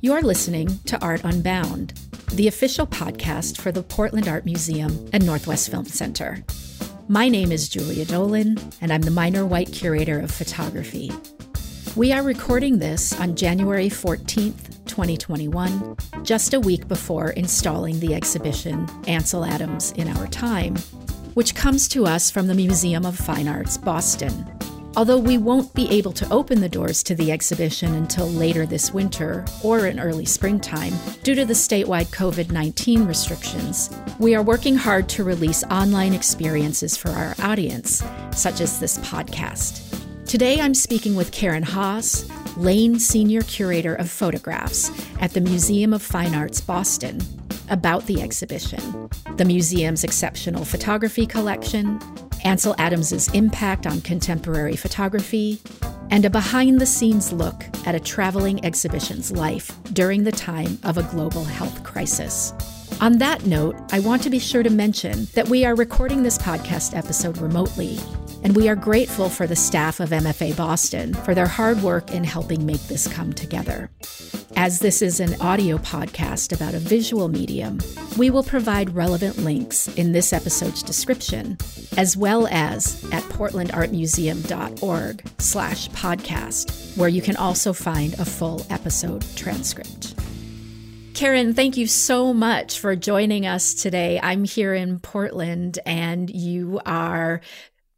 You're listening to Art Unbound, the official podcast for the Portland Art Museum and Northwest Film Center. My name is Julia Dolan, and I'm the Minor White curator of photography. We are recording this on January 14th, 2021, just a week before installing the exhibition Ansel Adams in Our Time, which comes to us from the Museum of Fine Arts, Boston. Although we won't be able to open the doors to the exhibition until later this winter or in early springtime due to the statewide COVID 19 restrictions, we are working hard to release online experiences for our audience, such as this podcast. Today I'm speaking with Karen Haas, Lane Senior Curator of Photographs at the Museum of Fine Arts Boston, about the exhibition, the museum's exceptional photography collection, Ansel Adams's impact on contemporary photography, and a behind the scenes look at a traveling exhibition's life during the time of a global health crisis. On that note, I want to be sure to mention that we are recording this podcast episode remotely, and we are grateful for the staff of MFA Boston for their hard work in helping make this come together. As this is an audio podcast about a visual medium, we will provide relevant links in this episode's description, as well as at portlandartmuseum.org slash podcast, where you can also find a full episode transcript. Karen, thank you so much for joining us today. I'm here in Portland and you are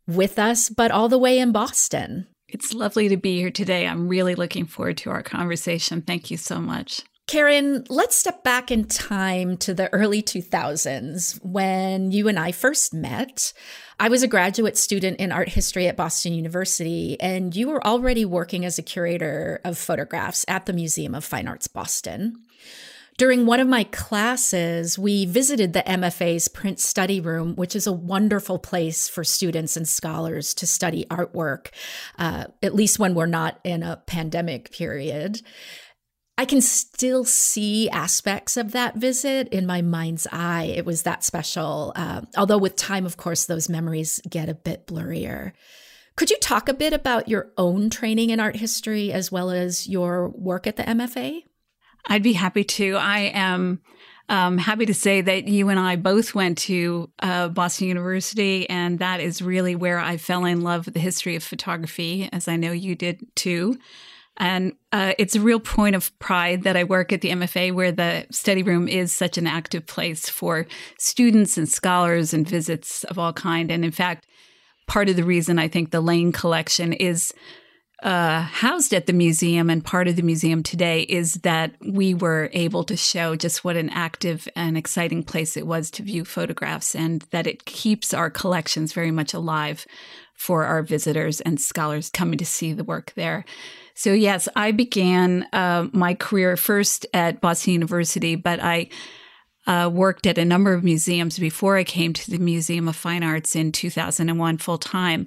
with us, but all the way in Boston. It's lovely to be here today. I'm really looking forward to our conversation. Thank you so much. Karen, let's step back in time to the early 2000s when you and I first met. I was a graduate student in art history at Boston University, and you were already working as a curator of photographs at the Museum of Fine Arts Boston. During one of my classes, we visited the MFA's print study room, which is a wonderful place for students and scholars to study artwork, uh, at least when we're not in a pandemic period. I can still see aspects of that visit in my mind's eye. It was that special. Uh, although, with time, of course, those memories get a bit blurrier. Could you talk a bit about your own training in art history as well as your work at the MFA? I'd be happy to. I am um, happy to say that you and I both went to uh, Boston University, and that is really where I fell in love with the history of photography, as I know you did too. And uh, it's a real point of pride that I work at the MFA, where the study room is such an active place for students and scholars and visits of all kind. And in fact, part of the reason I think the Lane collection is uh, housed at the museum and part of the museum today is that we were able to show just what an active and exciting place it was to view photographs and that it keeps our collections very much alive for our visitors and scholars coming to see the work there. So, yes, I began uh, my career first at Boston University, but I uh, worked at a number of museums before I came to the Museum of Fine Arts in 2001 full time.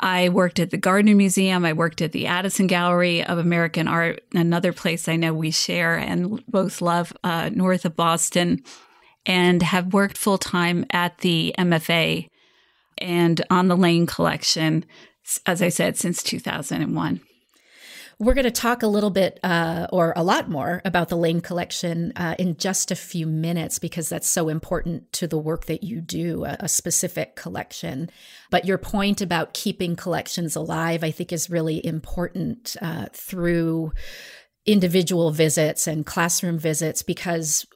I worked at the Gardner Museum. I worked at the Addison Gallery of American Art, another place I know we share and both love uh, north of Boston, and have worked full time at the MFA and on the Lane collection, as I said, since 2001. We're going to talk a little bit uh, or a lot more about the Lane collection uh, in just a few minutes because that's so important to the work that you do, a, a specific collection. But your point about keeping collections alive, I think, is really important uh, through individual visits and classroom visits because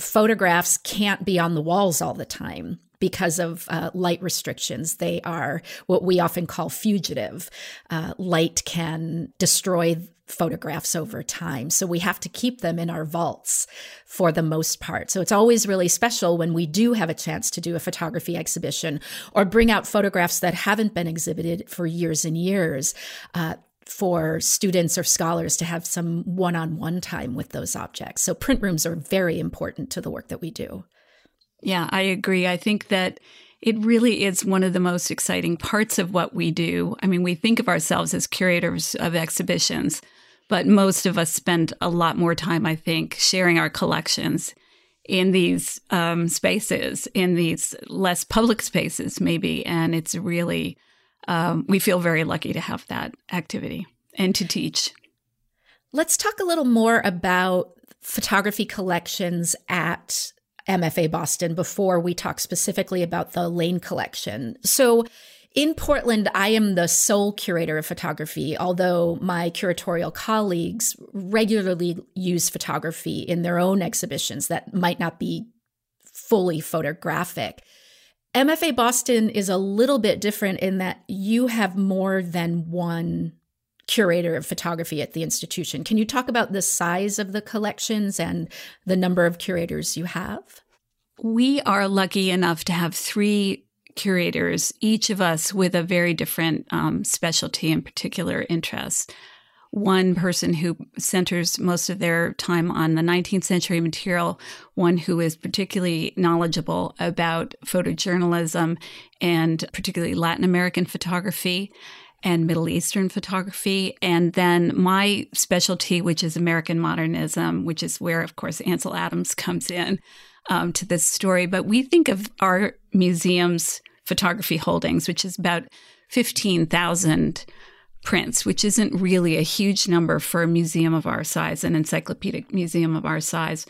photographs can't be on the walls all the time because of uh, light restrictions. They are what we often call fugitive. Uh, light can destroy photographs over time. So we have to keep them in our vaults for the most part. So it's always really special when we do have a chance to do a photography exhibition or bring out photographs that haven't been exhibited for years and years. Uh, for students or scholars to have some one on one time with those objects. So, print rooms are very important to the work that we do. Yeah, I agree. I think that it really is one of the most exciting parts of what we do. I mean, we think of ourselves as curators of exhibitions, but most of us spend a lot more time, I think, sharing our collections in these um, spaces, in these less public spaces, maybe. And it's really, um, we feel very lucky to have that activity and to teach. Let's talk a little more about photography collections at MFA Boston before we talk specifically about the Lane collection. So, in Portland, I am the sole curator of photography, although my curatorial colleagues regularly use photography in their own exhibitions that might not be fully photographic. MFA Boston is a little bit different in that you have more than one curator of photography at the institution. Can you talk about the size of the collections and the number of curators you have? We are lucky enough to have three curators, each of us with a very different um, specialty and particular interest. One person who centers most of their time on the 19th century material, one who is particularly knowledgeable about photojournalism and particularly Latin American photography and Middle Eastern photography. And then my specialty, which is American modernism, which is where, of course, Ansel Adams comes in um, to this story. But we think of our museum's photography holdings, which is about 15,000 prints, which isn't really a huge number for a museum of our size, an encyclopedic museum of our size.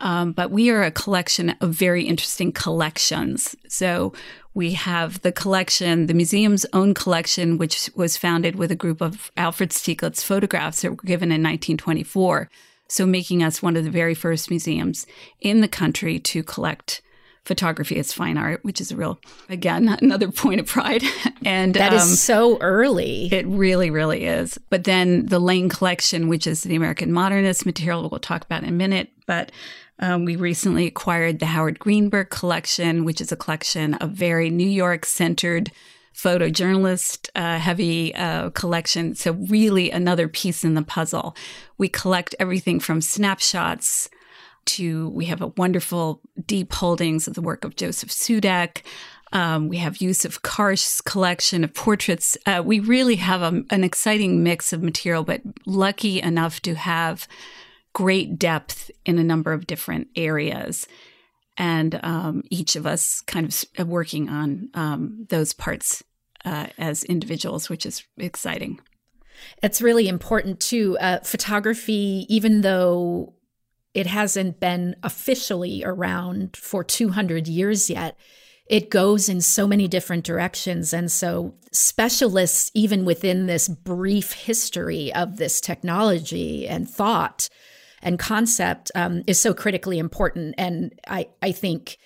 Um, but we are a collection of very interesting collections. So we have the collection, the museum's own collection, which was founded with a group of Alfred Stieglitz photographs that were given in 1924. So making us one of the very first museums in the country to collect photography as fine art, which is a real, again, another point of pride. and that is um, so early. It really, really is. But then the Lane collection, which is the American modernist material, we'll talk about in a minute. But um, we recently acquired the Howard Greenberg collection, which is a collection of very New York centered photojournalist uh, heavy uh, collection. So, really, another piece in the puzzle. We collect everything from snapshots to, we have a wonderful deep holdings of the work of Josef Sudek. Um, we have Yousuf Karsh's collection of portraits. Uh, we really have a, an exciting mix of material, but lucky enough to have great depth in a number of different areas. And um, each of us kind of working on um, those parts uh, as individuals, which is exciting. It's really important too. Uh, photography, even though it hasn't been officially around for 200 years yet, it goes in so many different directions. And so, specialists, even within this brief history of this technology and thought, and concept um, is so critically important. And I, I think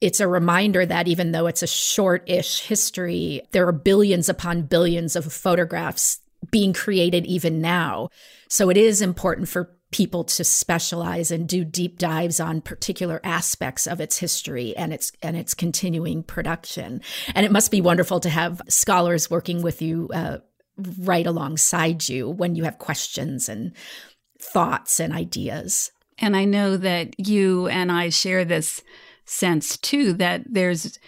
it's a reminder that even though it's a short ish history, there are billions upon billions of photographs being created even now. So it is important for people to specialize and do deep dives on particular aspects of its history and its and its continuing production. And it must be wonderful to have scholars working with you uh, right alongside you when you have questions and thoughts and ideas. And I know that you and I share this sense too that there's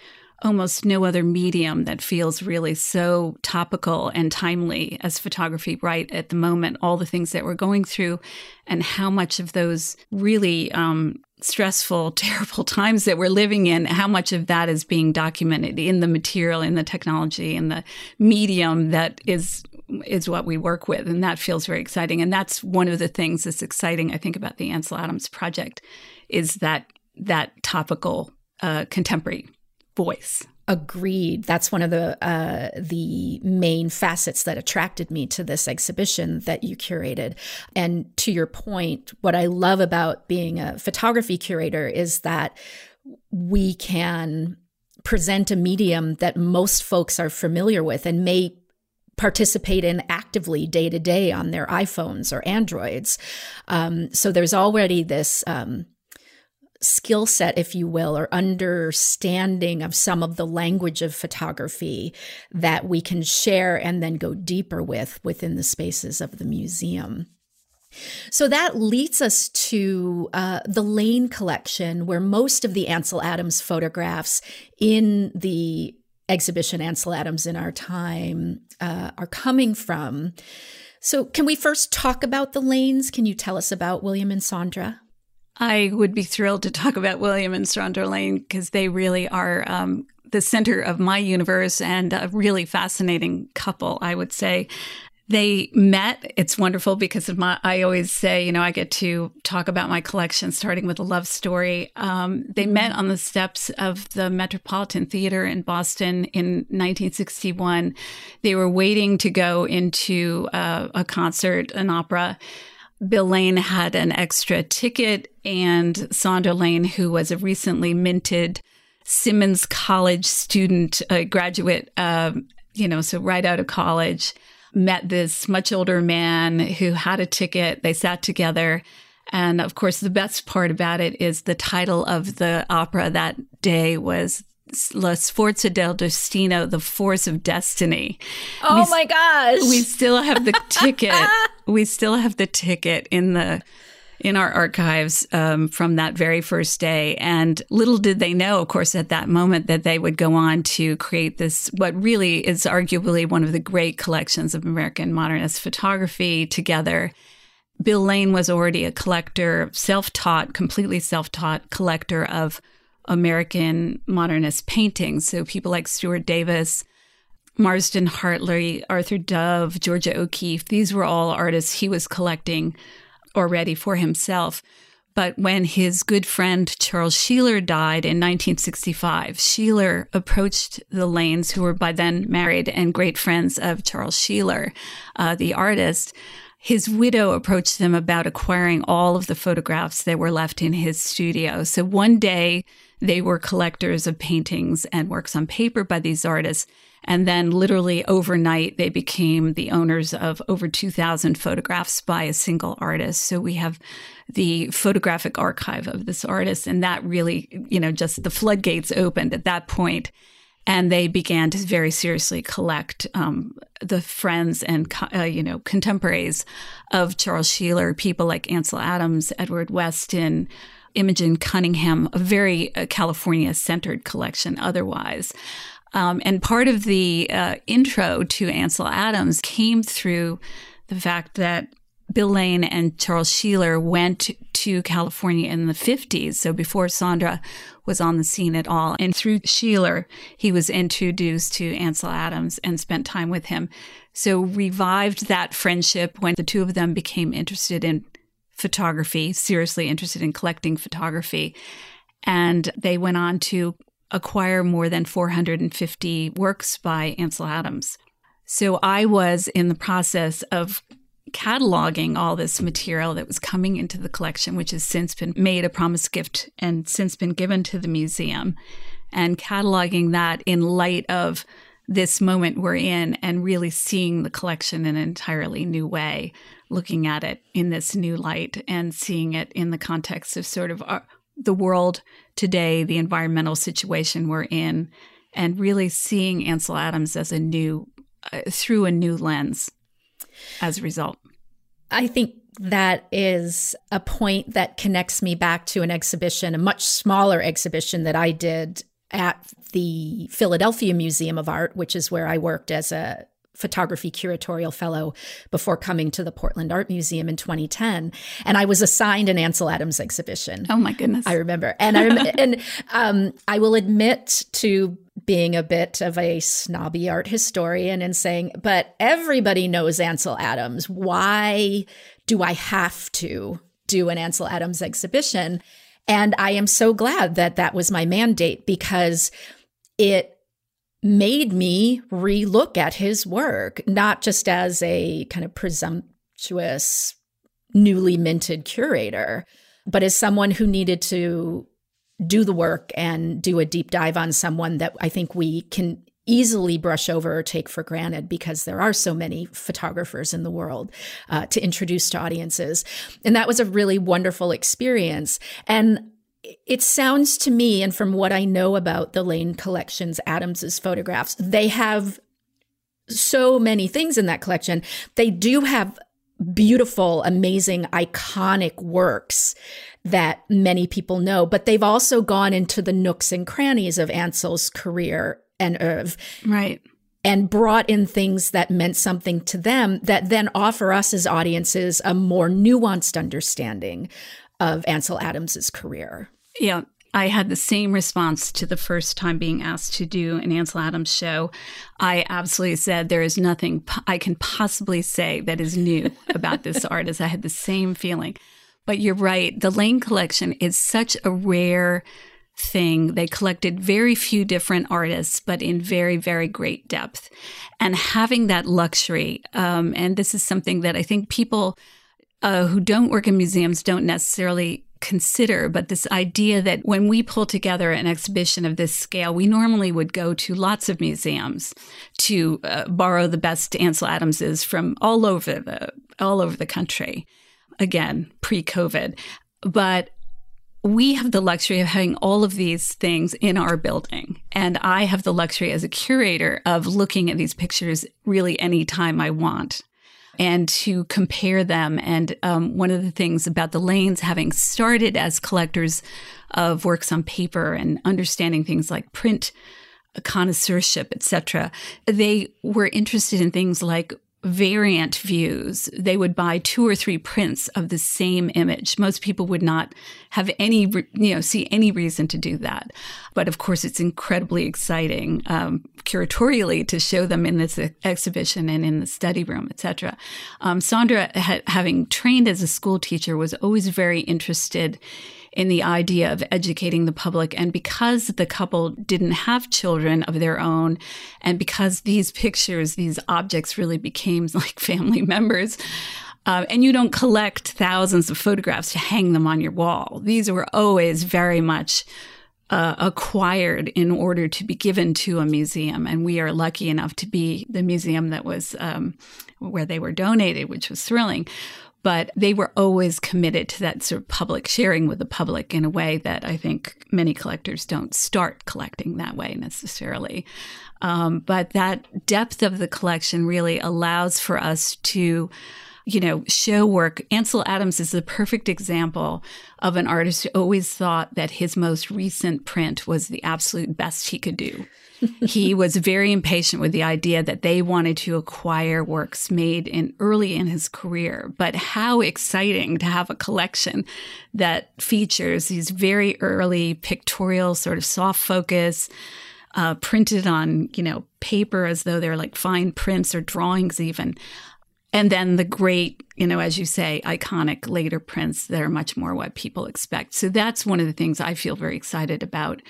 almost no other medium that feels really so topical and timely as photography right at the moment all the things that we're going through and how much of those really um, stressful terrible times that we're living in how much of that is being documented in the material in the technology in the medium that is is what we work with. And that feels very exciting. And that's one of the things that's exciting, I think, about the Ansel Adams project is that that topical uh, contemporary voice. Agreed. That's one of the uh, the main facets that attracted me to this exhibition that you curated. And to your point, what I love about being a photography curator is that we can present a medium that most folks are familiar with and may participate in actively day to day on their iPhones or Androids. Um, so there's already this um, skill set, if you will, or understanding of some of the language of photography that we can share and then go deeper with within the spaces of the museum. So that leads us to uh, the Lane collection, where most of the Ansel Adams photographs in the exhibition Ansel Adams in Our Time uh, are coming from. So, can we first talk about the lanes? Can you tell us about William and Sandra? I would be thrilled to talk about William and Sandra Lane because they really are um, the center of my universe and a really fascinating couple, I would say. They met. It's wonderful because of my, I always say, you know, I get to talk about my collection starting with a love story. Um, they mm-hmm. met on the steps of the Metropolitan Theater in Boston in 1961. They were waiting to go into uh, a concert, an opera. Bill Lane had an extra ticket, and Saundra Lane, who was a recently minted Simmons College student, a graduate, uh, you know, so right out of college, met this much older man who had a ticket. They sat together. And of course, the best part about it is the title of the opera that day was La Forza del Destino, The Force of Destiny. Oh we, my gosh. We still have the ticket. we still have the ticket in the in our archives um, from that very first day. And little did they know, of course, at that moment that they would go on to create this, what really is arguably one of the great collections of American modernist photography together. Bill Lane was already a collector, self taught, completely self taught collector of American modernist paintings. So people like Stuart Davis, Marsden Hartley, Arthur Dove, Georgia O'Keeffe, these were all artists he was collecting already for himself. But when his good friend Charles Sheeler died in 1965, Sheeler approached the Lanes, who were by then married and great friends of Charles Sheeler, uh, the artist. His widow approached them about acquiring all of the photographs that were left in his studio. So one day they were collectors of paintings and works on paper by these artists. And then, literally overnight, they became the owners of over 2,000 photographs by a single artist. So we have the photographic archive of this artist. And that really, you know, just the floodgates opened at that point and they began to very seriously collect um, the friends and uh, you know contemporaries of Charles Sheeler, people like Ansel Adams, Edward Weston, Imogen Cunningham, a very uh, California centered collection otherwise. Um, and part of the uh, intro to Ansel Adams came through the fact that Bill Lane and Charles Sheeler went to California in the 50s, so before Sandra was on the scene at all. And through Sheeler, he was introduced to Ansel Adams and spent time with him. So revived that friendship when the two of them became interested in photography, seriously interested in collecting photography. And they went on to acquire more than 450 works by Ansel Adams. So I was in the process of cataloging all this material that was coming into the collection, which has since been made a promise gift and since been given to the museum, and cataloging that in light of this moment we're in and really seeing the collection in an entirely new way, looking at it in this new light and seeing it in the context of sort of our, the world today, the environmental situation we're in, and really seeing Ansel Adams as a new, uh, through a new lens as a result. I think that is a point that connects me back to an exhibition, a much smaller exhibition that I did at the Philadelphia Museum of Art, which is where I worked as a photography curatorial fellow before coming to the Portland Art Museum in 2010, and I was assigned an Ansel Adams exhibition. Oh my goodness! I remember, and I rem- and um, I will admit to being a bit of a snobby art historian and saying, but everybody knows Ansel Adams. Why do I have to do an Ansel Adams exhibition? And I am so glad that that was my mandate because it made me relook at his work, not just as a kind of presumptuous, newly minted curator, but as someone who needed to do the work and do a deep dive on someone that I think we can easily brush over or take for granted because there are so many photographers in the world uh, to introduce to audiences. And that was a really wonderful experience. And it sounds to me, and from what I know about the Lane collections, Adams's photographs, they have so many things in that collection. They do have beautiful, amazing, iconic works that many people know, but they've also gone into the nooks and crannies of Ansel's career and oeuvre. Right. And brought in things that meant something to them that then offer us as audiences a more nuanced understanding of Ansel Adams's career. Yeah. I had the same response to the first time being asked to do an Ansel Adams show. I absolutely said there is nothing I can possibly say that is new about this artist. I had the same feeling. But you're right. The Lane collection is such a rare thing. They collected very few different artists, but in very, very great depth. And having that luxury, um, and this is something that I think people uh, who don't work in museums don't necessarily consider, but this idea that when we pull together an exhibition of this scale, we normally would go to lots of museums to uh, borrow the best Ansel Adamses from all over the all over the country. Again, pre-COVID, but we have the luxury of having all of these things in our building. And I have the luxury as a curator of looking at these pictures really anytime I want and to compare them. And um, one of the things about the lanes having started as collectors of works on paper and understanding things like print connoisseurship, etc., they were interested in things like variant views. They would buy two or three prints of the same image. Most people would not have any, you know, see any reason to do that. But of course, it's incredibly exciting um, curatorially to show them in this exhibition and in the study room, etc. Um, Sandra, ha- having trained as a school teacher, was always very interested in the idea of educating the public. And because the couple didn't have children of their own, and because these pictures, these objects really became like family members, uh, and you don't collect thousands of photographs to hang them on your wall. These were always very much uh, acquired in order to be given to a museum. And we are lucky enough to be the museum that was um, where they were donated, which was thrilling but they were always committed to that sort of public sharing with the public in a way that I think many collectors don't start collecting that way necessarily. Um, but that depth of the collection really allows for us to you know, show work. Ansel Adams is the perfect example of an artist who always thought that his most recent print was the absolute best he could do he was very impatient with the idea that they wanted to acquire works made in early in his career. But how exciting to have a collection that features these very early pictorial, sort of soft focus, uh, printed on you know paper as though they're like fine prints or drawings even. And then the great, you know, as you say, iconic later prints that are much more what people expect. So that's one of the things I feel very excited about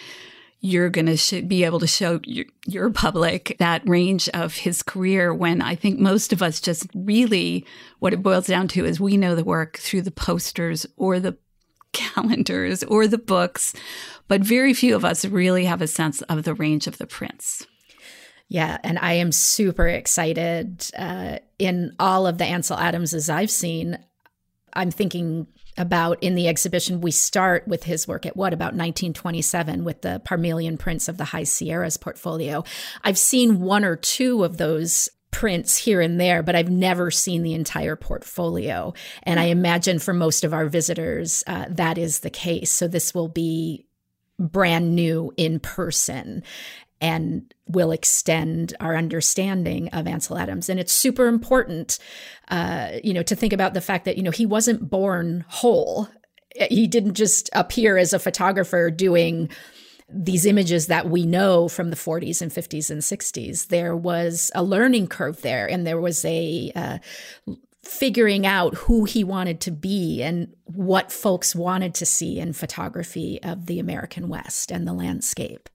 you're going to sh- be able to show your, your, public that range of his career when I think most of us just really what it boils down to is we know the work through the posters or the calendars or the books, but very few of us really have a sense of the range of the prints. Yeah, and I am super excited. Uh, in all of the Ansel Adamses I've seen, I'm thinking about in the exhibition, we start with his work at what, about 1927 with the Parmelian prints of the High Sierras portfolio. I've seen one or two of those prints here and there, but I've never seen the entire portfolio. And I imagine for most of our visitors, uh, that is the case. So this will be brand new in person and will extend our understanding of Ansel Adams. And it's super important, uh, you know, to think about the fact that, you know, he wasn't born whole. He didn't just appear as a photographer doing these images that we know from the 40s and 50s and 60s. There was a learning curve there, and there was a uh, figuring out who he wanted to be and what folks wanted to see in photography of the American West and the landscape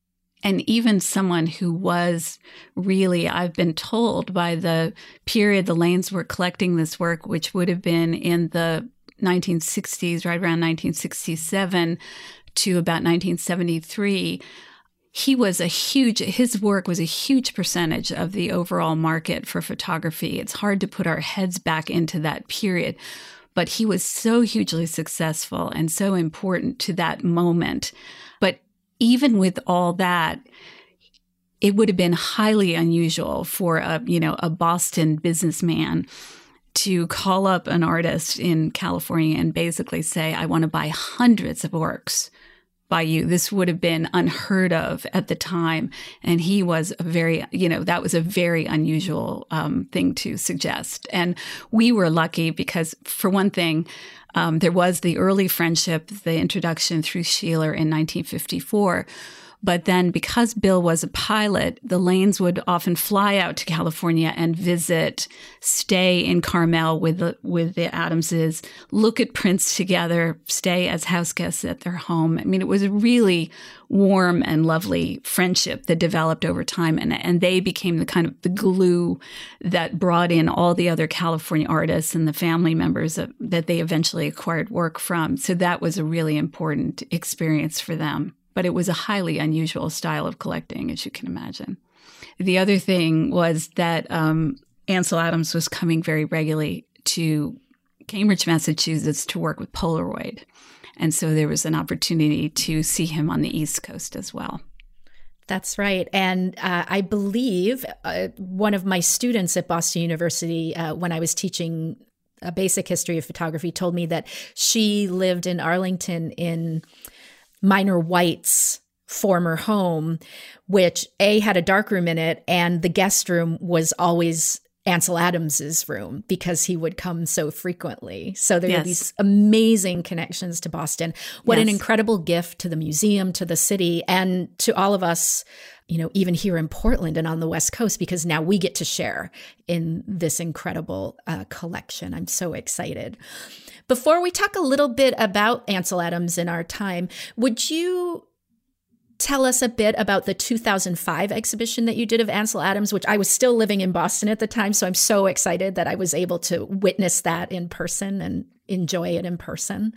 and even someone who was really, I've been told by the period the Lanes were collecting this work, which would have been in the 1960s, right around 1967 to about 1973 he was a huge his work was a huge percentage of the overall market for photography. It's hard to put our heads back into that period but he was so hugely successful and so important to that moment even with all that, it would have been highly unusual for a, you know, a Boston businessman to call up an artist in California and basically say, I want to buy hundreds of works by you. This would have been unheard of at the time. And he was a very, you know, that was a very unusual um, thing to suggest. And we were lucky because, for one thing, um, there was the early friendship, the introduction through Sheeler in 1954 but then because Bill was a pilot, the Lanes would often fly out to California and visit, stay in Carmel with the, with the Adamses, look at prints together, stay as house guests at their home. I mean, it was a really warm and lovely friendship that developed over time. And, and they became the kind of the glue that brought in all the other California artists and the family members of, that they eventually acquired work from. So that was a really important experience for them but it was a highly unusual style of collecting, as you can imagine. The other thing was that um, Ansel Adams was coming very regularly to Cambridge, Massachusetts to work with Polaroid. And so there was an opportunity to see him on the East Coast as well. That's right. And uh, I believe uh, one of my students at Boston University, uh, when I was teaching a basic history of photography, told me that she lived in Arlington in Minor White's former home, which A had a dark room in it, and the guest room was always Ansel Adams's room because he would come so frequently. So there yes. are these amazing connections to Boston. What yes. an incredible gift to the museum, to the city, and to all of us, you know, even here in Portland and on the West Coast, because now we get to share in this incredible uh, collection. I'm so excited. Before we talk a little bit about Ansel Adams in our time, would you tell us a bit about the 2005 exhibition that you did of Ansel Adams, which I was still living in Boston at the time. So I'm so excited that I was able to witness that in person and enjoy it in person.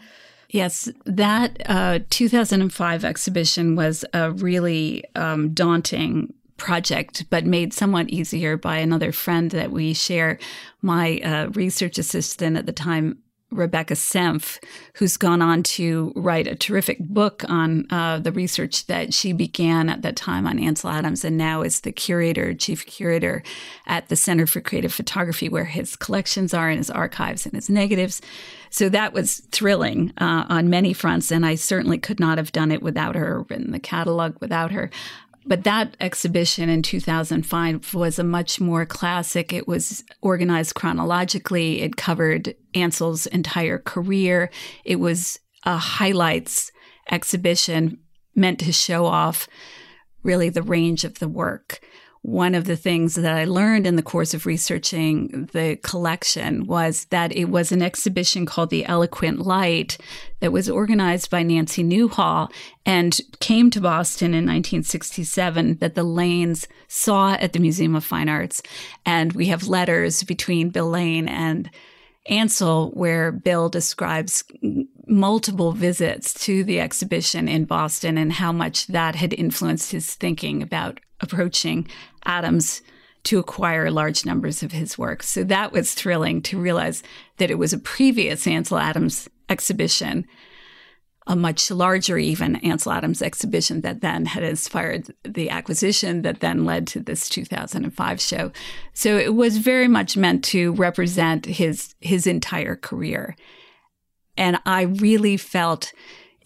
Yes, that uh, 2005 exhibition was a really um, daunting project, but made somewhat easier by another friend that we share. My uh, research assistant at the time, Rebecca Senf, who's gone on to write a terrific book on uh, the research that she began at that time on Ansel Adams, and now is the curator, chief curator at the Center for Creative Photography, where his collections are and his archives and his negatives. So that was thrilling uh, on many fronts, and I certainly could not have done it without her, written the catalog without her. But that exhibition in 2005 was a much more classic. It was organized chronologically. It covered Ansel's entire career. It was a highlights exhibition meant to show off really the range of the work one of the things that I learned in the course of researching the collection was that it was an exhibition called The Eloquent Light that was organized by Nancy Newhall and came to Boston in 1967 that the Lanes saw at the Museum of Fine Arts. And we have letters between Bill Lane and Ansel where Bill describes multiple visits to the exhibition in Boston and how much that had influenced his thinking about approaching Adams to acquire large numbers of his work. So that was thrilling to realize that it was a previous Ansel Adams exhibition, a much larger even Ansel Adams exhibition that then had inspired the acquisition that then led to this 2005 show. So it was very much meant to represent his his entire career. And I really felt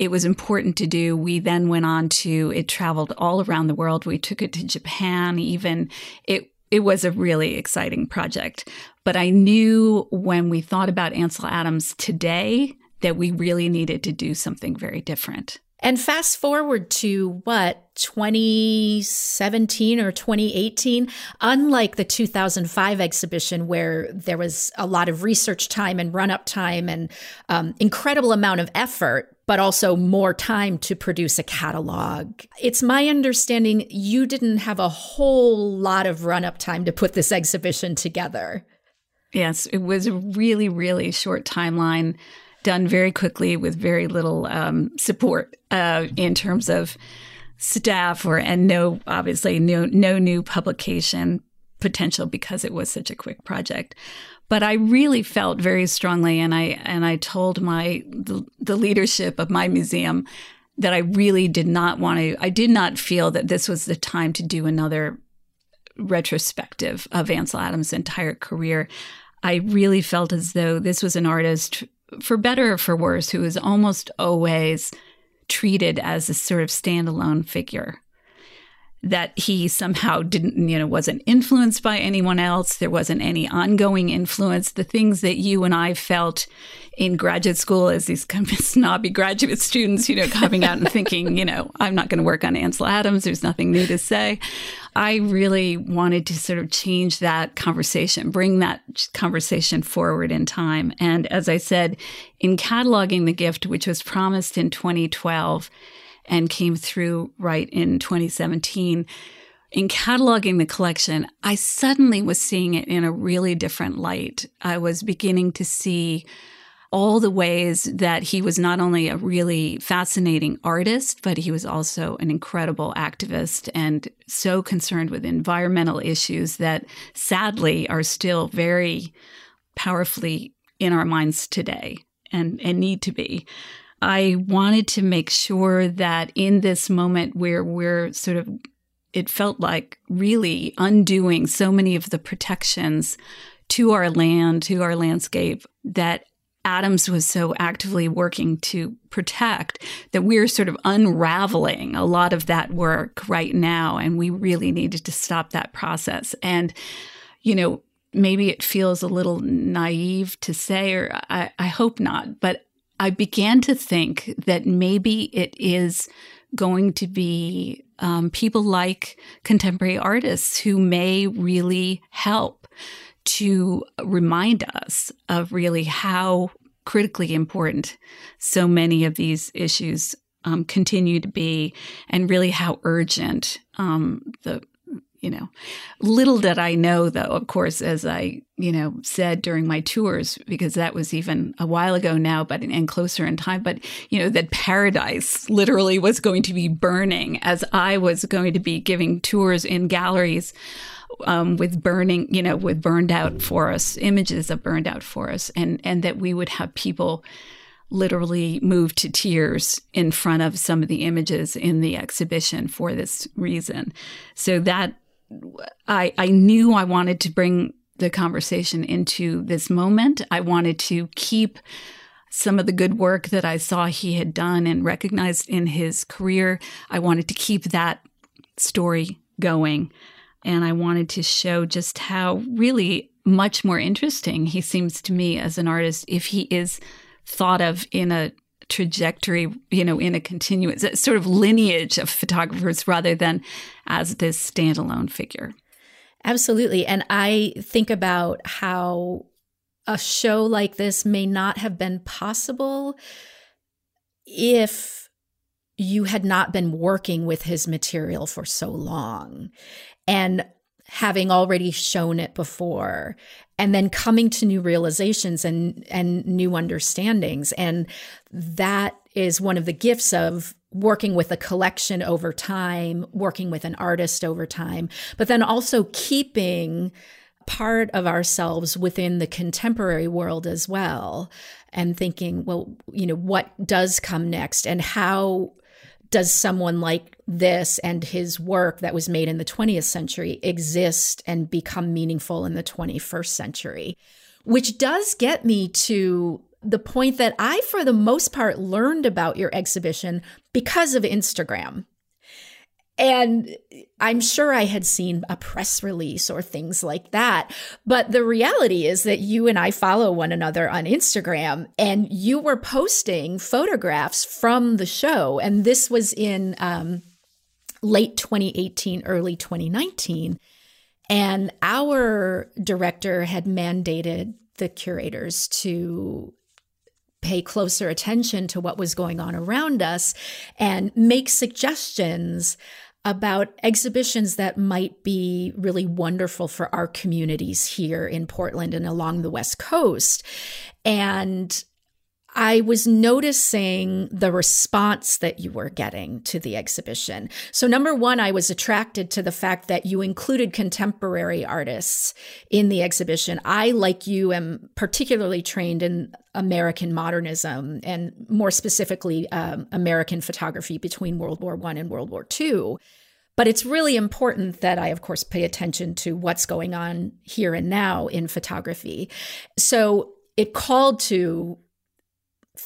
it was important to do. We then went on to, it traveled all around the world. We took it to Japan, even. It, it was a really exciting project. But I knew when we thought about Ansel Adams today that we really needed to do something very different. And fast forward to what, 2017 or 2018? Unlike the 2005 exhibition, where there was a lot of research time and run up time and um, incredible amount of effort, but also more time to produce a catalog. It's my understanding you didn't have a whole lot of run up time to put this exhibition together. Yes, it was a really, really short timeline done very quickly with very little um, support uh, in terms of staff or and no obviously no no new publication potential because it was such a quick project but I really felt very strongly and I and I told my the, the leadership of my museum that I really did not want to I did not feel that this was the time to do another retrospective of Ansel Adams' entire career. I really felt as though this was an artist for better or for worse, who is almost always treated as a sort of standalone figure that he somehow didn't, you know, wasn't influenced by anyone else. There wasn't any ongoing influence. The things that you and I felt in graduate school as these kind of snobby graduate students, you know, coming out and thinking, you know, I'm not going to work on Ansel Adams. There's nothing new to say. I really wanted to sort of change that conversation, bring that conversation forward in time. And as I said, in cataloging the gift, which was promised in 2012, and came through right in 2017. In cataloging the collection, I suddenly was seeing it in a really different light. I was beginning to see all the ways that he was not only a really fascinating artist, but he was also an incredible activist and so concerned with environmental issues that sadly are still very powerfully in our minds today and, and need to be. I wanted to make sure that in this moment where we're sort of, it felt like really undoing so many of the protections to our land, to our landscape, that Adams was so actively working to protect that we're sort of unraveling a lot of that work right now. And we really needed to stop that process. And, you know, maybe it feels a little naive to say, or I, I hope not, but I began to think that maybe it is going to be um, people like contemporary artists who may really help to remind us of really how critically important so many of these issues um, continue to be, and really how urgent um, the you know. Little did I know, though, of course, as I, you know, said during my tours, because that was even a while ago now, but and closer in time, but, you know, that paradise literally was going to be burning as I was going to be giving tours in galleries. Um, with burning, you know, with burned out forests, images of burned out forests, and and that we would have people literally moved to tears in front of some of the images in the exhibition for this reason. So that I, I knew I wanted to bring the conversation into this moment. I wanted to keep some of the good work that I saw he had done and recognized in his career. I wanted to keep that story going. And I wanted to show just how really much more interesting he seems to me as an artist if he is thought of in a trajectory, you know, in a continuous sort of lineage of photographers rather than as this standalone figure. Absolutely. And I think about how a show like this may not have been possible if you had not been working with his material for so long. And having already shown it before and then coming to new realizations and and new understandings. And that is one of the gifts of working with a collection over time working with an artist over time but then also keeping part of ourselves within the contemporary world as well and thinking well you know what does come next and how does someone like this and his work that was made in the 20th century exist and become meaningful in the 21st century? Which does get me to the point that I, for the most part, learned about your exhibition because of Instagram. And I'm sure I had seen a press release or things like that. But the reality is that you and I follow one another on Instagram, and you were posting photographs from the show. And this was in um, late 2018, early 2019. And our director had mandated the curators to pay closer attention to what was going on around us and make suggestions about exhibitions that might be really wonderful for our communities here in Portland and along the West Coast. And I was noticing the response that you were getting to the exhibition. So, number one, I was attracted to the fact that you included contemporary artists in the exhibition. I, like you, am particularly trained in American modernism and more specifically, um, American photography between World War One and World War Two. But it's really important that I, of course, pay attention to what's going on here and now in photography. So it called to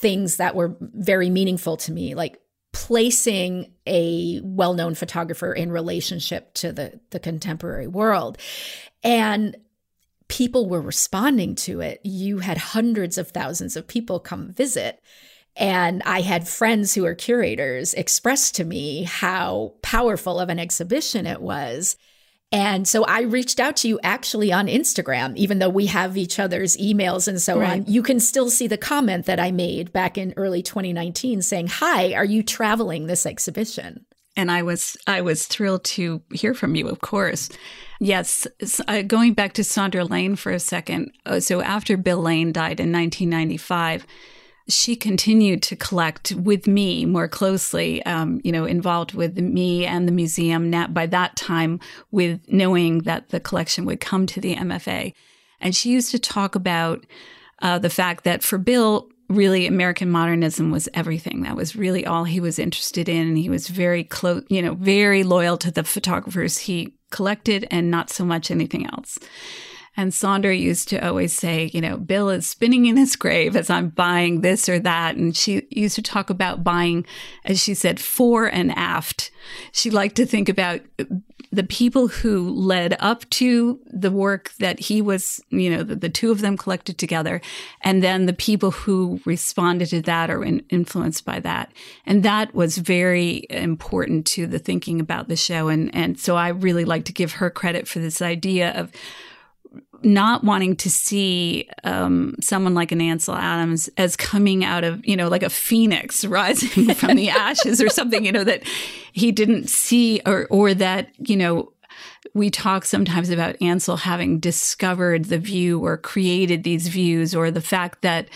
things that were very meaningful to me, like placing a well-known photographer in relationship to the the contemporary world. And people were responding to it. You had hundreds of thousands of people come visit. And I had friends who are curators express to me how powerful of an exhibition it was. And so I reached out to you actually on Instagram, even though we have each other's emails and so right. on. You can still see the comment that I made back in early 2019 saying, Hi, are you traveling this exhibition? And I was I was thrilled to hear from you, of course. Yes, uh, going back to Sandra Lane for a second. Uh, so after Bill Lane died in 1995, she continued to collect with me more closely, um, you know, involved with me and the museum now, by that time with knowing that the collection would come to the MFA. And she used to talk about uh, the fact that for Bill, really American modernism was everything. That was really all he was interested in. And he was very close, you know, very loyal to the photographers he collected and not so much anything else. And Saundra used to always say, you know, Bill is spinning in his grave as I'm buying this or that. And she used to talk about buying, as she said, fore and aft. She liked to think about the people who led up to the work that he was, you know, the, the two of them collected together, and then the people who responded to that or in, influenced by that. And that was very important to the thinking about the show. And, and so I really like to give her credit for this idea of not wanting to see um, someone like an Ansel Adams as coming out of, you know, like a phoenix rising from the ashes or something, you know, that he didn't see or, or that, you know, we talk sometimes about Ansel having discovered the view or created these views or the fact that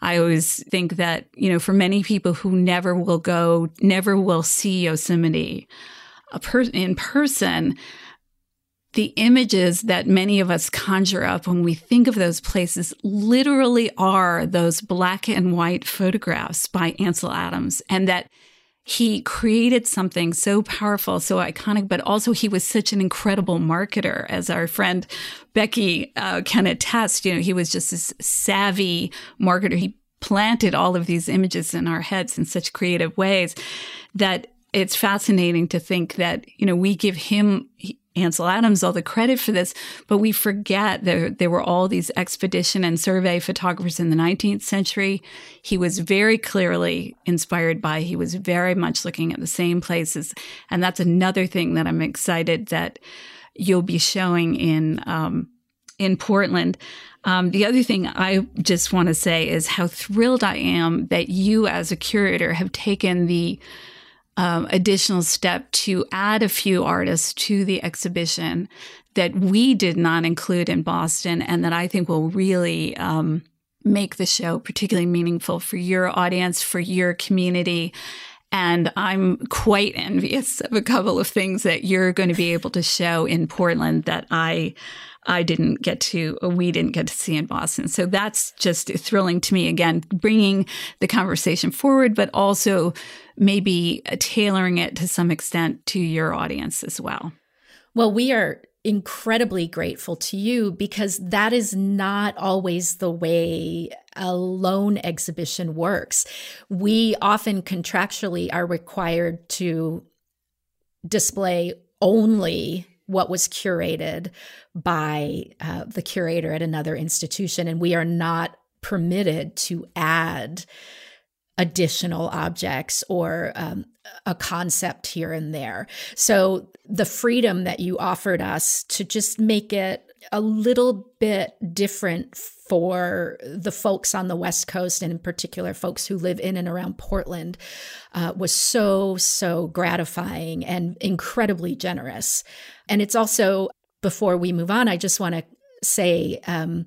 I always think that, you know, for many people who never will go, never will see Yosemite a per- in person, the images that many of us conjure up when we think of those places literally are those black and white photographs by Ansel Adams and that he created something so powerful, so iconic, but also he was such an incredible marketer, as our friend Becky uh, can attest. You know, he was just this savvy marketer. He planted all of these images in our heads in such creative ways that it's fascinating to think that, you know, we give him, Ansel Adams all the credit for this, but we forget that there were all these expedition and survey photographers in the 19th century. He was very clearly inspired by, he was very much looking at the same places. And that's another thing that I'm excited that you'll be showing in, um, in Portland. Um, the other thing I just want to say is how thrilled I am that you, as a curator, have taken the um, additional step to add a few artists to the exhibition that we did not include in Boston and that I think will really um, make the show particularly meaningful for your audience, for your community. And I'm quite envious of a couple of things that you're going to be able to show in Portland that I I didn't get to, uh, we didn't get to see in Boston. So that's just thrilling to me. Again, bringing the conversation forward, but also maybe tailoring it to some extent to your audience as well. Well, we are incredibly grateful to you because that is not always the way a loan exhibition works. We often contractually are required to display only what was curated by uh, the curator at another institution, and we are not permitted to add additional objects or um, a concept here and there. So the freedom that you offered us to just make it a little bit different for the folks on the West Coast, and in particular, folks who live in and around Portland, uh, was so, so gratifying and incredibly generous. And it's also, before we move on, I just want to say um,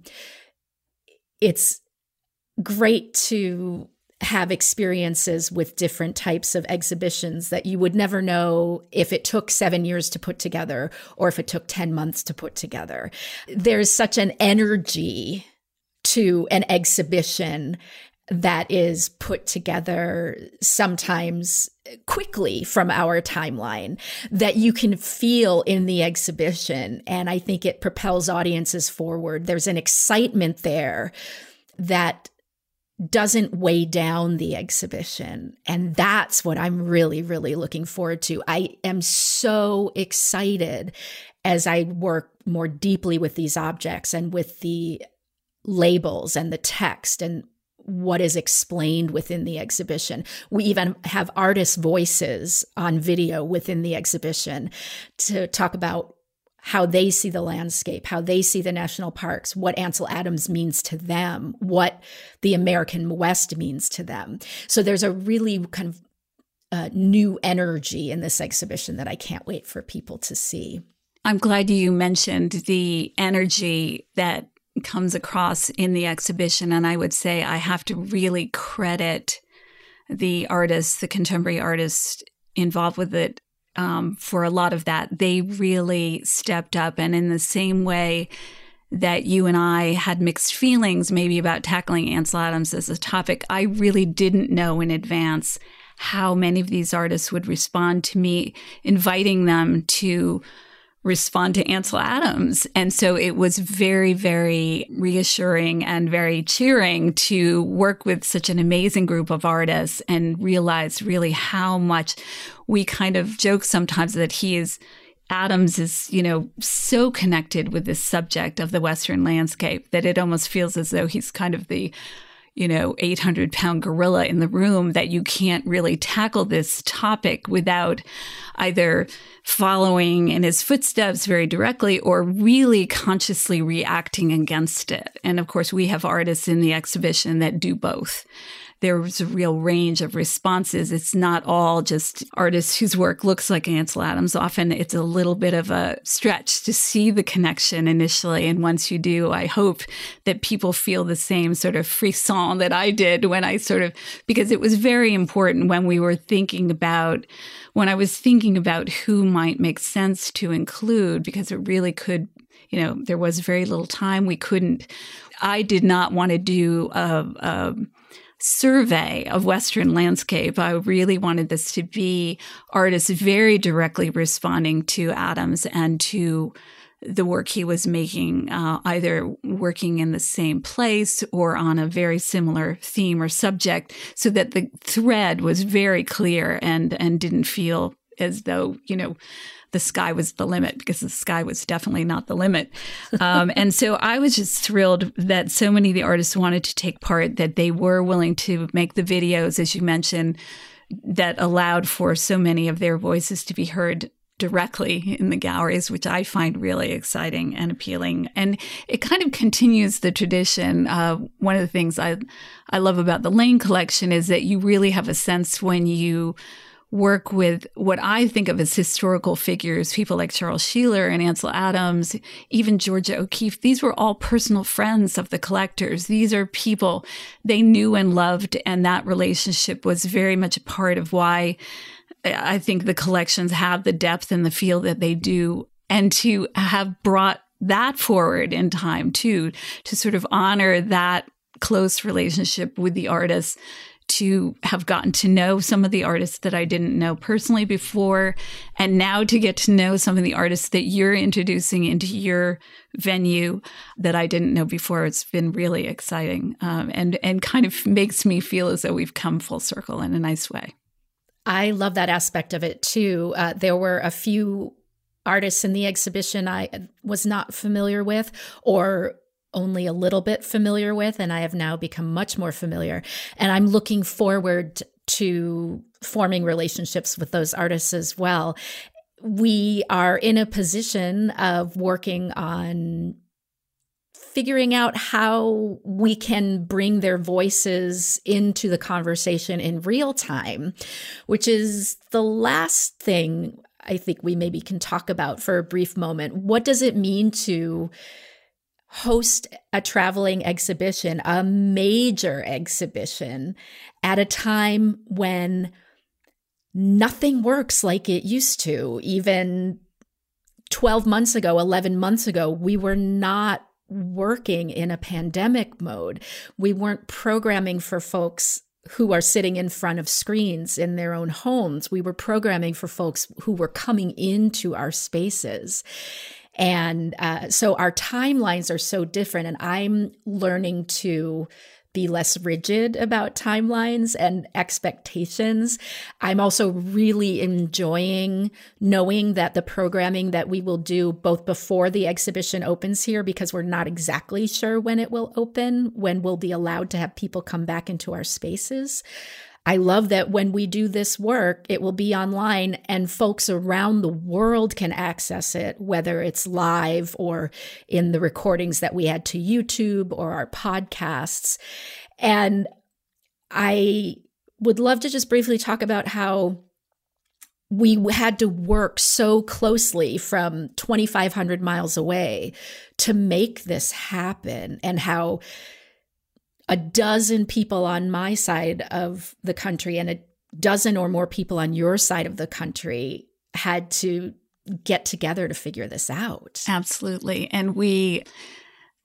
it's great to have experiences with different types of exhibitions that you would never know if it took seven years to put together or if it took 10 months to put together. There's such an energy to an exhibition that is put together sometimes quickly from our timeline that you can feel in the exhibition. And I think it propels audiences forward. There's an excitement there that doesn't weigh down the exhibition. And that's what I'm really, really looking forward to. I am so excited as I work more deeply with these objects and with the labels and the text and what is explained within the exhibition. We even have artist voices on video within the exhibition to talk about how they see the landscape, how they see the national parks, what Ansel Adams means to them, what the American West means to them. So there's a really kind of uh, new energy in this exhibition that I can't wait for people to see. I'm glad you mentioned the energy that comes across in the exhibition. And I would say I have to really credit the artists, the contemporary artists involved with it um, for a lot of that. They really stepped up. And in the same way that you and I had mixed feelings maybe about tackling Ansel Adams as a topic, I really didn't know in advance how many of these artists would respond to me inviting them to respond to Ansel Adams. And so it was very, very reassuring and very cheering to work with such an amazing group of artists and realize really how much we kind of joke sometimes that he is Adams is, you know, so connected with this subject of the Western landscape that it almost feels as though he's kind of the you know, 800 pound gorilla in the room that you can't really tackle this topic without either following in his footsteps very directly or really consciously reacting against it. And of course, we have artists in the exhibition that do both there's a real range of responses. It's not all just artists whose work looks like Ansel Adams. Often it's a little bit of a stretch to see the connection initially. And once you do, I hope that people feel the same sort of frisson that I did when I sort of, because it was very important when we were thinking about, when I was thinking about who might make sense to include, because it really could you know, there was very little time. We couldn't, I did not want to do a, a survey of Western landscape. I really wanted this to be artists very directly responding to Adams and to the work he was making, uh, either working in the same place or on a very similar theme or subject, so that the thread was very clear and and didn't feel as though you know the sky was the limit because the sky was definitely not the limit. Um, and so I was just thrilled that so many of the artists wanted to take part, that they were willing to make the videos, as you mentioned, that allowed for so many of their voices to be heard directly in the galleries, which I find really exciting and appealing. And it kind of continues the tradition. Uh, one of the things I I love about the Lane collection is that you really have a sense when you work with what I think of as historical figures, people like Charles Sheeler and Ansel Adams, even Georgia O'Keeffe. These were all personal friends of the collectors. These are people they knew and loved, and that relationship was very much a part of why I think the collections have the depth and the feel that they do. And to have brought that forward in time too, to sort of honor that close relationship with the artists to have gotten to know some of the artists that I didn't know personally before, and now to get to know some of the artists that you're introducing into your venue that I didn't know before. It's been really exciting, um, and and kind of makes me feel as though we've come full circle in a nice way. I love that aspect of it too. Uh, there were a few artists in the exhibition I was not familiar with, or only a little bit familiar with, and I have now become much more familiar. And I'm looking forward to forming relationships with those artists as well. We are in a position of working on figuring out how we can bring their voices into the conversation in real time, which is the last thing I think we maybe can talk about for a brief moment. What does it mean to host a traveling exhibition, a major exhibition, at a time when nothing works like it used to. Even 12 months ago, 11 months ago, we were not working in a pandemic mode. We weren't programming for folks who are sitting in front of screens in their own homes. We were programming for folks who were coming into our spaces. And uh, so our timelines are so different. And I'm learning to be less rigid about timelines and expectations. I'm also really enjoying knowing that the programming that we will do both before the exhibition opens here, because we're not exactly sure when it will open, when we'll be allowed to have people come back into our spaces. I love that when we do this work, it will be online and folks around the world can access it, whether it's live or in the recordings that we add to YouTube or our podcasts. And I would love to just briefly talk about how we had to work so closely from 2,500 miles away to make this happen and how a dozen people on my side of the country and a dozen or more people on your side of the country had to get together to figure this out. Absolutely. And we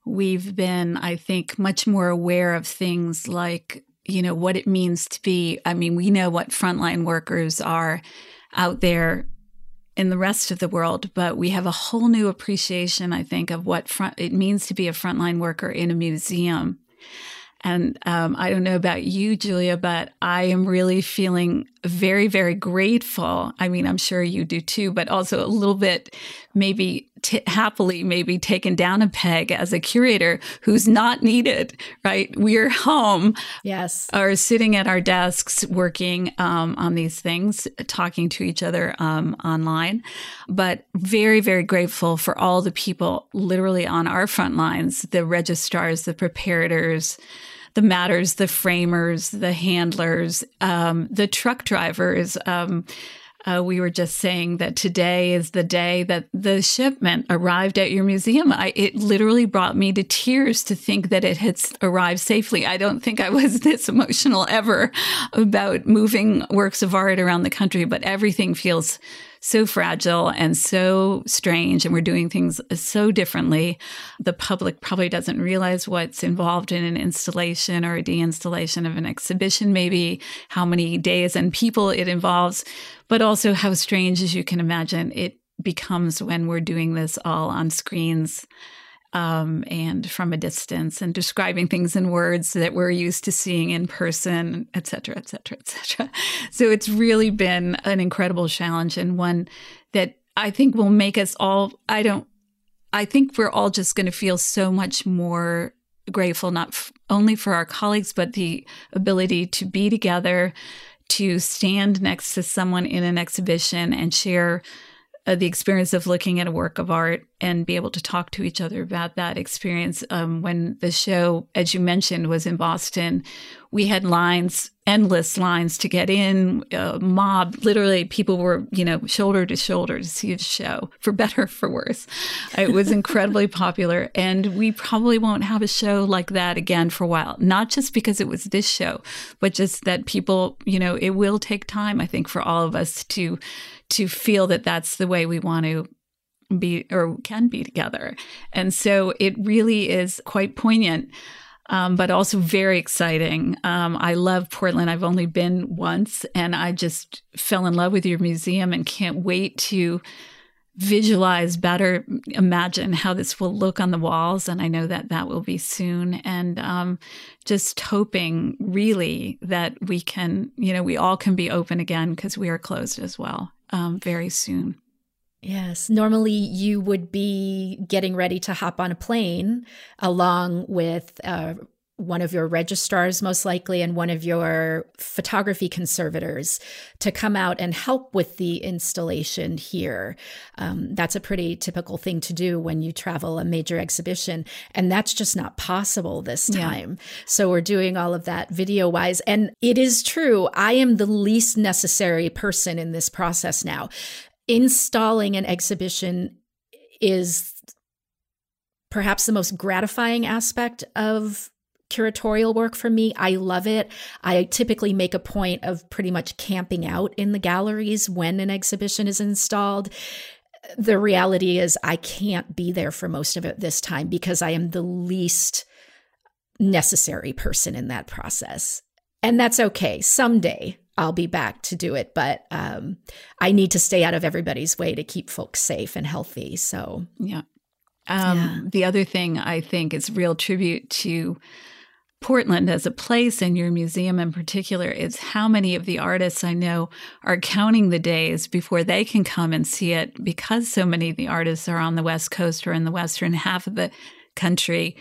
we've been I think much more aware of things like, you know, what it means to be I mean, we know what frontline workers are out there in the rest of the world, but we have a whole new appreciation, I think, of what front, it means to be a frontline worker in a museum. And um, I don't know about you, Julia, but I am really feeling very, very grateful. I mean, I'm sure you do too, but also a little bit maybe t- happily, maybe taken down a peg as a curator who's not needed, right? We're home. Yes. Or sitting at our desks working um, on these things, talking to each other um, online. But very, very grateful for all the people literally on our front lines the registrars, the preparators the matters, the framers, the handlers, um, the truck drivers. Um, uh, we were just saying that today is the day that the shipment arrived at your museum. I, it literally brought me to tears to think that it had arrived safely. I don't think I was this emotional ever about moving works of art around the country, but everything feels so fragile and so strange, and we're doing things so differently. The public probably doesn't realize what's involved in an installation or a deinstallation of an exhibition, maybe how many days and people it involves, but also how strange, as you can imagine, it becomes when we're doing this all on screens um, and from a distance and describing things in words that we're used to seeing in person, et cetera, et cetera, et cetera. So it's really been an incredible challenge and one that I think will make us all, I don't, I think we're all just going to feel so much more grateful, not f- only for our colleagues, but the ability to be together, to stand next to someone in an exhibition and share uh, the experience of looking at a work of art and be able to talk to each other about that experience. Um, when the show, as you mentioned, was in Boston, we had lines, endless lines to get in, uh, mob, literally people were, you know, shoulder to shoulder to see the show, for better for worse. It was incredibly popular. And we probably won't have a show like that again for a while, not just because it was this show, but just that people, you know, it will take time, I think, for all of us to to feel that that's the way we want to be or can be together. And so it really is quite poignant. Um, but also very exciting. Um, I love Portland. I've only been once, and I just fell in love with your museum and can't wait to visualize better, imagine how this will look on the walls. And I know that that will be soon. And um, just hoping really that we can, you know, we all can be open again because we are closed as well um, very soon. Yes. Normally, you would be getting ready to hop on a plane along with uh, one of your registrars, most likely, and one of your photography conservators to come out and help with the installation here. Um, that's a pretty typical thing to do when you travel a major exhibition. And that's just not possible this time. Yeah. So we're doing all of that video wise. And it is true, I am the least necessary person in this process now. Installing an exhibition is perhaps the most gratifying aspect of curatorial work for me. I love it. I typically make a point of pretty much camping out in the galleries when an exhibition is installed. The reality is, I can't be there for most of it this time because I am the least necessary person in that process. And that's okay. Someday I'll be back to do it, but um, I need to stay out of everybody's way to keep folks safe and healthy. So, yeah. Um, yeah. The other thing I think is real tribute to Portland as a place and your museum in particular is how many of the artists I know are counting the days before they can come and see it because so many of the artists are on the West Coast or in the western half of the country.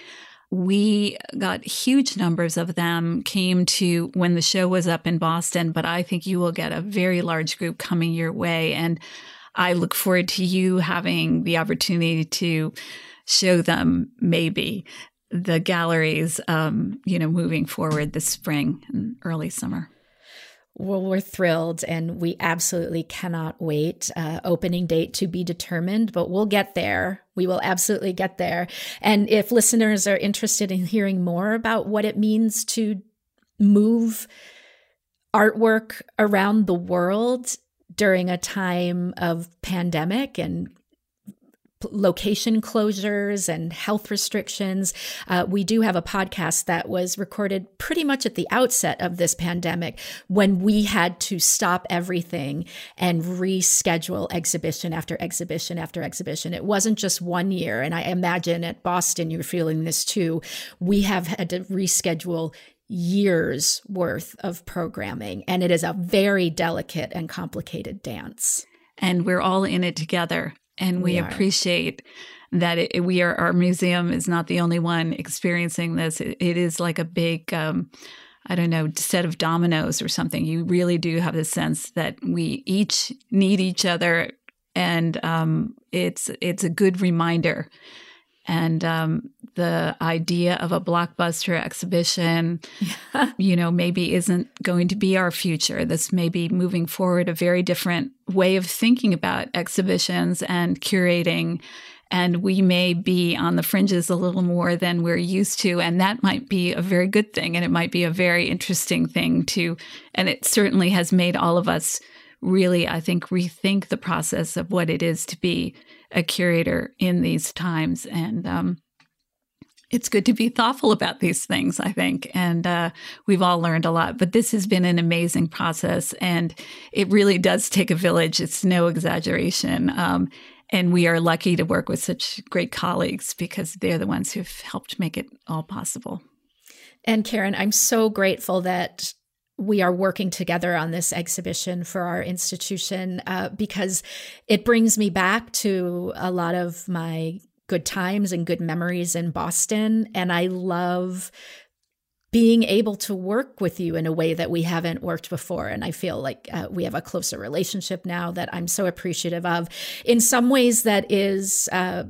We got huge numbers of them came to when the show was up in Boston, but I think you will get a very large group coming your way. And I look forward to you having the opportunity to show them maybe the galleries, um, you know, moving forward this spring and early summer. Well, we're thrilled and we absolutely cannot wait. Uh, opening date to be determined, but we'll get there. We will absolutely get there. And if listeners are interested in hearing more about what it means to move artwork around the world during a time of pandemic and location closures and health restrictions. Uh, we do have a podcast that was recorded pretty much at the outset of this pandemic when we had to stop everything and reschedule exhibition after exhibition after exhibition. It wasn't just one year. And I imagine at Boston, you're feeling this too. We have had to reschedule years worth of programming, and it is a very delicate and complicated dance. And we're all in it together and we, we appreciate that it, we are our museum is not the only one experiencing this. it, it is like a big. Um, I don't know, set of dominoes or something. You really do have the sense that we each need each other, and um, it's it's a good reminder and um, the idea of a blockbuster exhibition, you know, maybe isn't going to be our future. This may be moving forward a very different way of thinking about exhibitions and curating. And we may be on the fringes a little more than we're used to. And that might be a very good thing. And it might be a very interesting thing to, and it certainly has made all of us really, I think, rethink the process of what it is to be a curator in these times. And um, it's good to be thoughtful about these things, I think. And uh, we've all learned a lot. But this has been an amazing process. And it really does take a village. It's no exaggeration. Um, and we are lucky to work with such great colleagues because they're the ones who've helped make it all possible. And Karen, I'm so grateful that we are working together on this exhibition for our institution uh, because it brings me back to a lot of my good times and good memories in Boston. And I love being able to work with you in a way that we haven't worked before. And I feel like uh, we have a closer relationship now that I'm so appreciative of. In some ways, that is. Uh,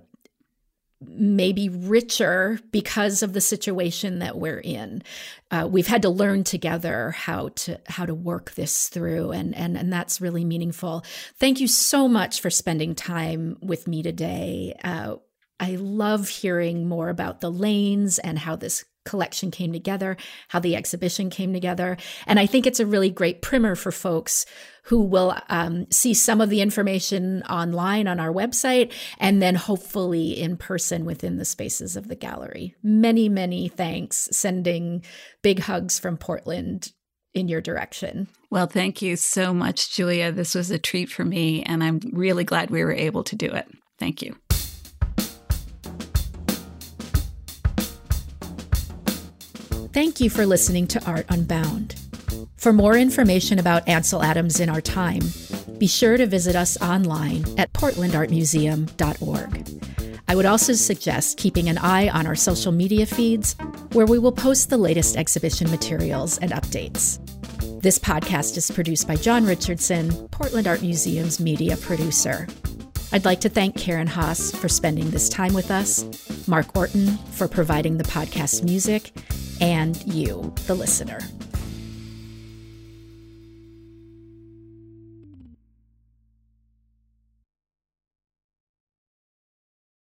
maybe richer because of the situation that we're in. Uh, we've had to learn together how to how to work this through, and and and that's really meaningful. Thank you so much for spending time with me today. Uh, I love hearing more about the lanes and how this collection came together, how the exhibition came together. And I think it's a really great primer for folks who will um, see some of the information online on our website and then hopefully in person within the spaces of the gallery. Many, many thanks. Sending big hugs from Portland in your direction. Well, thank you so much, Julia. This was a treat for me, and I'm really glad we were able to do it. Thank you. Thank you for listening to Art Unbound. For more information about Ansel Adams in our time, be sure to visit us online at portlandartmuseum.org. I would also suggest keeping an eye on our social media feeds, where we will post the latest exhibition materials and updates. This podcast is produced by John Richardson, Portland Art Museum's media producer. I'd like to thank Karen Haas for spending this time with us, Mark Orton for providing the podcast music, and you, the listener.